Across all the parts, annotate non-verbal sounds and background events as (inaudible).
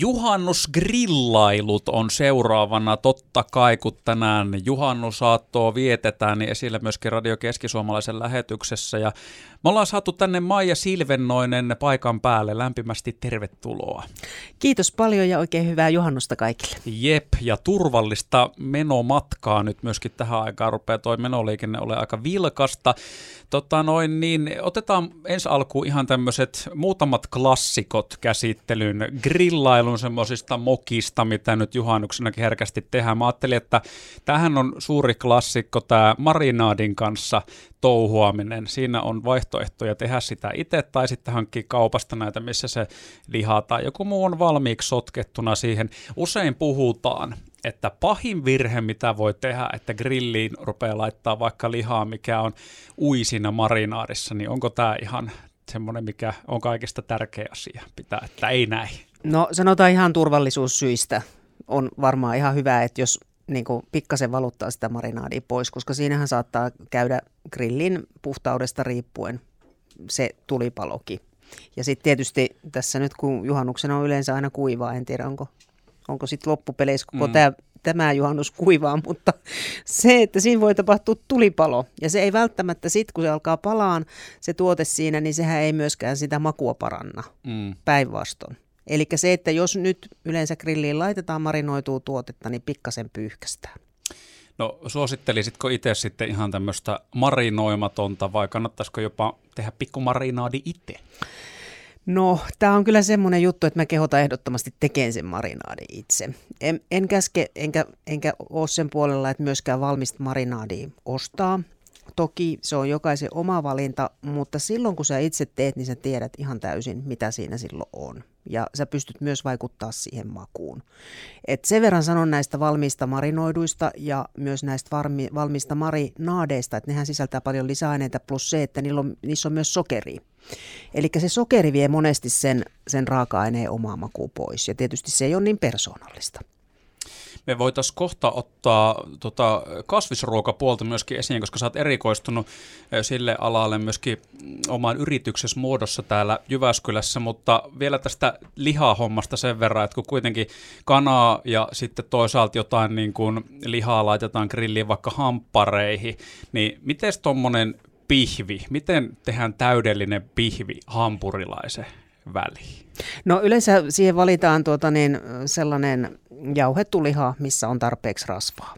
Juhannusgrillailut on seuraavana totta kai, kun tänään juhannusaattoa vietetään, niin esille myöskin Radio Keskisuomalaisen lähetyksessä. Ja me ollaan saatu tänne Maija Silvennoinen paikan päälle. Lämpimästi tervetuloa. Kiitos paljon ja oikein hyvää juhannusta kaikille. Jep, ja turvallista menomatkaa nyt myöskin tähän aikaan rupeaa toi menoliikenne ole aika vilkasta. Tota noin, niin otetaan ensi alkuun ihan tämmöiset muutamat klassikot käsittelyyn. Grillailun semmoisista mokista, mitä nyt juhannuksenakin herkästi tehdään. Mä ajattelin, että tähän on suuri klassikko tämä marinaadin kanssa touhuaminen. Siinä on vaihtoehtoja tehdä sitä itse tai sitten hankkia kaupasta näitä, missä se liha tai joku muu on valmiiksi sotkettuna siihen. Usein puhutaan, että pahin virhe, mitä voi tehdä, että grilliin rupeaa laittaa vaikka lihaa, mikä on uisina marinaarissa, niin onko tämä ihan semmoinen, mikä on kaikista tärkeä asia pitää, että ei näin? No sanotaan ihan turvallisuussyistä. On varmaan ihan hyvä, että jos niin kuin pikkasen valuttaa sitä marinaadia pois, koska siinähän saattaa käydä grillin puhtaudesta riippuen se tulipaloki. Ja sitten tietysti tässä nyt, kun juhannuksena on yleensä aina kuivaa, en tiedä onko, onko sitten loppupeleissä koko mm. tämä tämä juhannus kuivaa, (laughs) mutta se, että siinä voi tapahtua tulipalo. Ja se ei välttämättä sitten, kun se alkaa palaan se tuote siinä, niin sehän ei myöskään sitä makua paranna mm. päinvastoin. Eli se, että jos nyt yleensä grilliin laitetaan marinoitua tuotetta, niin pikkasen pyyhkästään. No suosittelisitko itse sitten ihan tämmöistä marinoimatonta vai kannattaisiko jopa tehdä pikku marinaadi itse? No, tämä on kyllä semmoinen juttu, että mä kehotan ehdottomasti tekemään sen marinaadin itse. En, en käske, enkä, enkä ole sen puolella, että myöskään valmista marinaadia ostaa. Toki se on jokaisen oma valinta, mutta silloin kun sä itse teet, niin sä tiedät ihan täysin, mitä siinä silloin on. Ja sä pystyt myös vaikuttaa siihen makuun. Et sen verran sanon näistä valmiista marinoiduista ja myös näistä varmi, valmiista marinaadeista, että nehän sisältää paljon lisäaineita, plus se, että niillä on, niissä on myös sokeri. Eli se sokeri vie monesti sen, sen raaka-aineen omaa makuun pois, ja tietysti se ei ole niin persoonallista. Me voitaisiin kohta ottaa tota kasvisruokapuolta myöskin esiin, koska sä oot erikoistunut sille alalle myöskin oman yrityksessä muodossa täällä Jyväskylässä, mutta vielä tästä lihahommasta sen verran, että kun kuitenkin kanaa ja sitten toisaalta jotain niin kuin lihaa laitetaan grilliin vaikka hamppareihin, niin miten tuommoinen pihvi, miten tehdään täydellinen pihvi hampurilaisen väliin? No yleensä siihen valitaan tuota niin, sellainen jauhettu liha, missä on tarpeeksi rasvaa.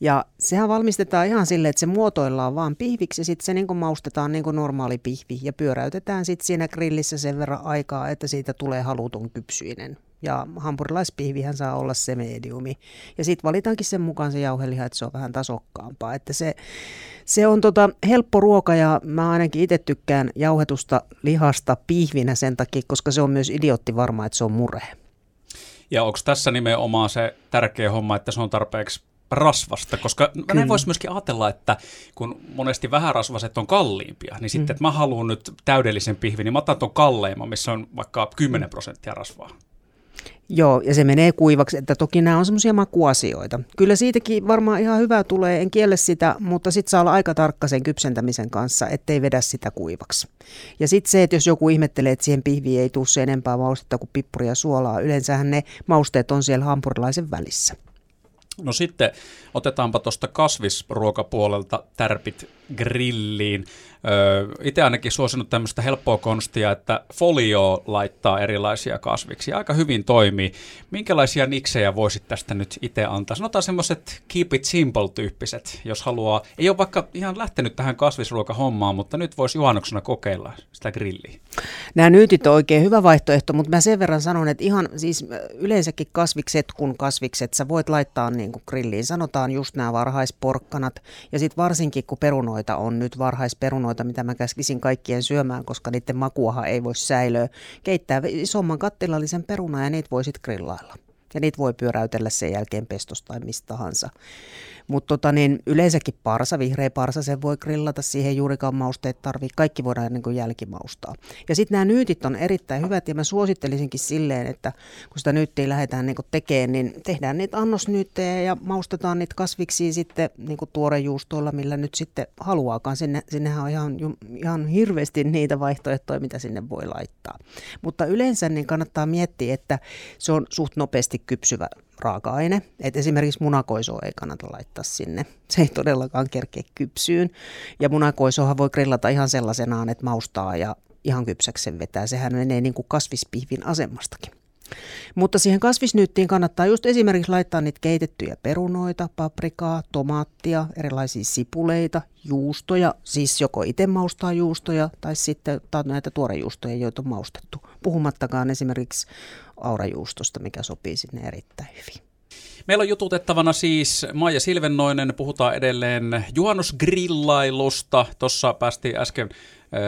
Ja sehän valmistetaan ihan silleen, että se muotoillaan vaan pihviksi ja sitten se niin maustetaan niin kuin normaali pihvi ja pyöräytetään sitten siinä grillissä sen verran aikaa, että siitä tulee haluton kypsyinen. Ja hampurilaispihvihän saa olla se mediumi. Ja sitten valitaankin sen mukaan se jauheliha, että se on vähän tasokkaampaa. Että se, se on tota helppo ruoka ja mä ainakin itse tykkään jauhetusta lihasta pihvinä sen takia, koska se on myös idiotti varma, että se on mure. Ja onko tässä nimenomaan se tärkeä homma, että se on tarpeeksi rasvasta, koska Kyllä. voisi myöskin ajatella, että kun monesti vähärasvaset on kalliimpia, niin sitten, mm. että mä haluan nyt täydellisen pihvin, niin mä otan tuon kalleimman, missä on vaikka 10 prosenttia rasvaa. Joo, ja se menee kuivaksi, että toki nämä on semmoisia makuasioita. Kyllä siitäkin varmaan ihan hyvää tulee, en kielle sitä, mutta sitten saa olla aika tarkka sen kypsentämisen kanssa, ettei vedä sitä kuivaksi. Ja sitten se, että jos joku ihmettelee, että siihen pihviin ei tule se enempää maustetta kuin pippuria ja suolaa, yleensähän ne mausteet on siellä hampurilaisen välissä. No sitten otetaanpa tuosta kasvisruokapuolelta tärpit grilliin. Itse ainakin suosinut tämmöistä helppoa konstia, että folio laittaa erilaisia kasviksi. Aika hyvin toimii. Minkälaisia niksejä voisit tästä nyt itse antaa? Sanotaan semmoiset keep it simple-tyyppiset, jos haluaa. Ei ole vaikka ihan lähtenyt tähän kasvisruokahommaan, mutta nyt voisi juhannuksena kokeilla sitä grilliä. Nämä nyytit on oikein hyvä vaihtoehto, mutta mä sen verran sanon, että ihan siis yleensäkin kasvikset kun kasvikset, sä voit laittaa niin kuin grilliin. Sanotaan just nämä varhaisporkkanat ja sitten varsinkin kun perunoita on nyt varhaisperunoita, mitä mä käskisin kaikkien syömään, koska niiden makuahan ei voi säilöä. Keittää isomman kattilallisen peruna ja niitä voisit grillailla. Ja niitä voi pyöräytellä sen jälkeen pestosta tai mistä tahansa. Mutta tota, niin yleensäkin parsa, vihreä parsa, sen voi grillata, siihen juurikaan mausteet tarvii, kaikki voidaan niin kuin jälkimaustaa. Ja sitten nämä nyytit on erittäin hyvät ja mä suosittelisinkin silleen, että kun sitä nyyttiä lähdetään niin tekemään, niin tehdään niitä annosnyyttejä ja maustetaan niitä kasviksi sitten niin tuorejuustoilla, millä nyt sitten haluaakaan. Sinne, sinnehän on ihan, ihan hirveästi niitä vaihtoehtoja, mitä sinne voi laittaa. Mutta yleensä niin kannattaa miettiä, että se on suht nopeasti kypsyvä raaka-aine. Et esimerkiksi munakoisoa ei kannata laittaa sinne. Se ei todellakaan kerkeä kypsyyn. Ja munakoisohan voi grillata ihan sellaisenaan, että maustaa ja ihan kypsäksi sen vetää. Sehän menee niin kuin kasvispihvin asemastakin. Mutta siihen kasvisnyyttiin kannattaa just esimerkiksi laittaa niitä keitettyjä perunoita, paprikaa, tomaattia, erilaisia sipuleita, juustoja, siis joko itse maustaa juustoja tai sitten näitä tuorejuustoja, joita on maustettu. Puhumattakaan esimerkiksi aurajuustosta, mikä sopii sinne erittäin hyvin. Meillä on jututettavana siis Maija Silvennoinen, puhutaan edelleen juhannusgrillailusta. Tuossa päästiin äsken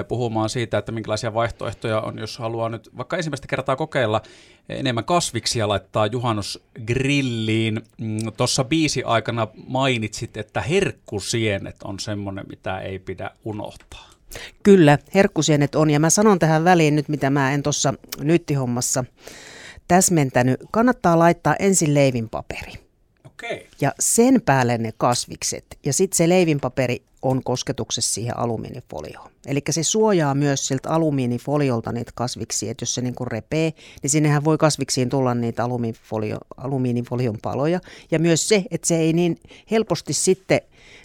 puhumaan siitä, että minkälaisia vaihtoehtoja on, jos haluaa nyt vaikka ensimmäistä kertaa kokeilla enemmän kasviksia laittaa juhannusgrilliin. Mm, Tuossa biisi aikana mainitsit, että herkkusienet on semmoinen, mitä ei pidä unohtaa. Kyllä, herkkusienet on, ja mä sanon tähän väliin nyt, mitä mä en tuossa nyttihommassa täsmentänyt. Kannattaa laittaa ensin leivinpaperi. Okay. Ja sen päälle ne kasvikset. Ja sitten se leivinpaperi on kosketuksessa siihen alumiinifolioon. Eli se suojaa myös siltä alumiinifoliolta niitä kasviksia, että jos se niin repee, niin sinnehän voi kasviksiin tulla niitä alumiinifolio, alumiinifolion paloja. Ja myös se, että se ei niin helposti sitten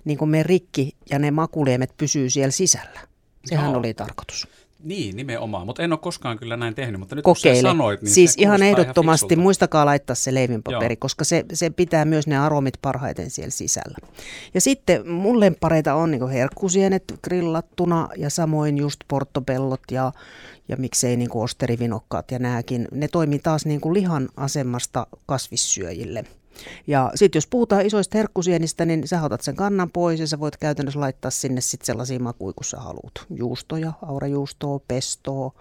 niin kuin me rikki ja ne makuliemet pysyy siellä sisällä. Sehän Joo. oli tarkoitus. Niin, nimenomaan, mutta en ole koskaan kyllä näin tehnyt, mutta nyt Kokeile. kun sanoit, niin Siis ihan ehdottomasti, ihan muistakaa laittaa se leivinpaperi, Joo. koska se, se pitää myös ne aromit parhaiten siellä sisällä. Ja sitten mun lempareita on niin herkkusienet grillattuna ja samoin just portobellot ja, ja miksei niin osterivinokkaat ja nääkin. Ne toimii taas niin kuin lihan asemasta kasvissyöjille – ja sitten jos puhutaan isoista herkkusienistä, niin sä otat sen kannan pois ja sä voit käytännössä laittaa sinne sitten sellaisia makuja, kun sä haluat. Juustoja, aurajuustoa, pestoa.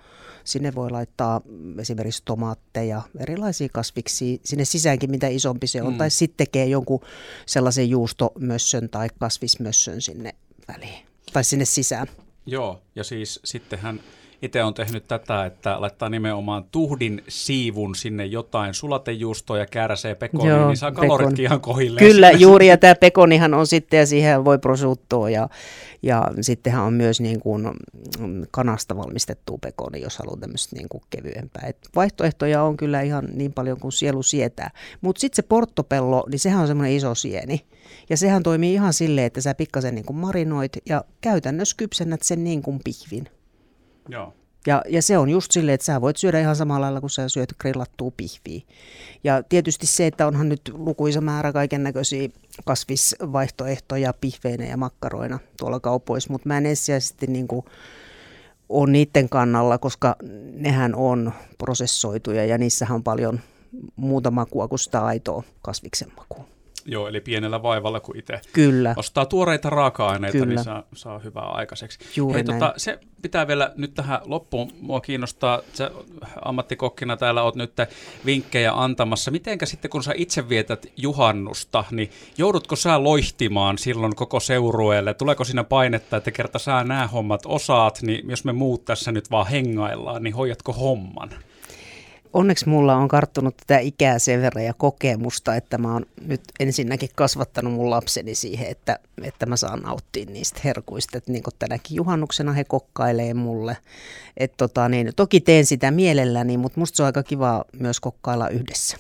Sinne voi laittaa esimerkiksi tomaatteja, erilaisia kasviksi sinne sisäänkin, mitä isompi se on. Mm. Tai sitten tekee jonkun sellaisen juustomössön tai kasvismössön sinne väliin tai sinne sisään. Joo, ja siis sittenhän itse on tehnyt tätä, että laittaa nimenomaan tuhdin siivun sinne jotain sulatejuustoa ja kääräsee pekoni, Joo, niin saa kaloritkin ihan kohille. Kyllä, juuri, ja tämä pekonihan on sitten, ja siihen voi prosuttoa, ja, ja sittenhän on myös niin kuin kanasta valmistettu pekoni, jos haluaa tämmöistä niin kuin kevyempää. Et vaihtoehtoja on kyllä ihan niin paljon kuin sielu sietää. Mutta sitten se porttopello, niin sehän on semmoinen iso sieni. Ja sehän toimii ihan silleen, että sä pikkasen niin kuin marinoit ja käytännössä kypsennät sen niin kuin pihvin. Joo. Ja, ja se on just silleen, että sä voit syödä ihan samalla lailla kuin sä syöt grillattua pihviä. Ja tietysti se, että onhan nyt lukuisa määrä kaiken näköisiä kasvisvaihtoehtoja pihveinä ja makkaroina tuolla kaupoissa, mutta mä en ensisijaisesti niin kuin on niiden kannalla, koska nehän on prosessoituja ja niissähän on paljon muuta makua kuin sitä aitoa kasviksen makua. Joo, eli pienellä vaivalla, kun itse Kyllä. ostaa tuoreita raaka-aineita, Kyllä. niin saa, saa hyvää aikaiseksi. Juuri Hei, tota, se pitää vielä nyt tähän loppuun. Mua kiinnostaa, sä ammattikokkina täällä oot nyt vinkkejä antamassa. Mitenkä sitten, kun sä itse vietät juhannusta, niin joudutko sä loihtimaan silloin koko seurueelle? Tuleeko siinä painetta, että kerta sä nämä hommat osaat, niin jos me muut tässä nyt vaan hengaillaan, niin hoidatko homman? Onneksi mulla on karttunut tätä ikää sen verran ja kokemusta, että mä oon nyt ensinnäkin kasvattanut mun lapseni siihen, että, että mä saan nauttia niistä herkuista. Että niin tänäkin juhannuksena he kokkailee mulle. Et tota, niin, toki teen sitä mielelläni, mutta musta se on aika kiva myös kokkailla yhdessä.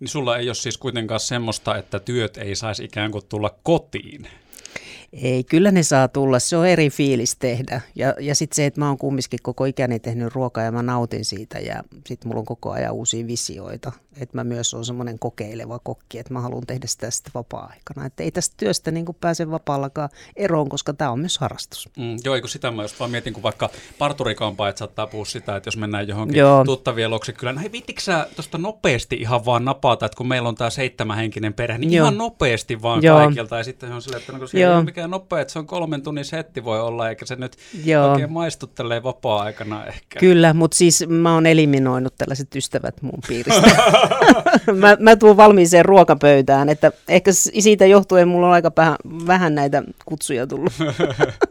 Niin sulla ei ole siis kuitenkaan semmoista, että työt ei saisi ikään kuin tulla kotiin. Ei, kyllä ne saa tulla. Se on eri fiilis tehdä. Ja, ja sitten se, että mä oon kumminkin koko ikäni tehnyt ruokaa ja mä nautin siitä ja sitten mulla on koko ajan uusia visioita. Että mä myös on semmoinen kokeileva kokki, että mä haluan tehdä sitä sitten vapaa-aikana. Että ei tästä työstä niin pääse vapaallakaan eroon, koska tämä on myös harrastus. Mm, joo, eikö sitä mä just vaan mietin, kun vaikka parturikampaajat saattaa puhua sitä, että jos mennään johonkin joo. tuttavien luokse kyllä, no hei sä tuosta nopeasti ihan vaan napata, että kun meillä on tämä seitsemänhenkinen perhe, niin joo. ihan nopeasti vaan joo. kaikilta. Ja sitten on silleen, että no, kun siellä mikään nopea, että se on kolmen tunnin setti voi olla, eikä se nyt Joo. oikein maistuttelee vapaa-aikana ehkä. Kyllä, mutta siis mä oon eliminoinut tällaiset ystävät mun piiristä. (laughs) (laughs) mä, mä tuun valmiiseen ruokapöytään, että ehkä siitä johtuen mulla on aika vähän, vähän näitä kutsuja tullut. (laughs)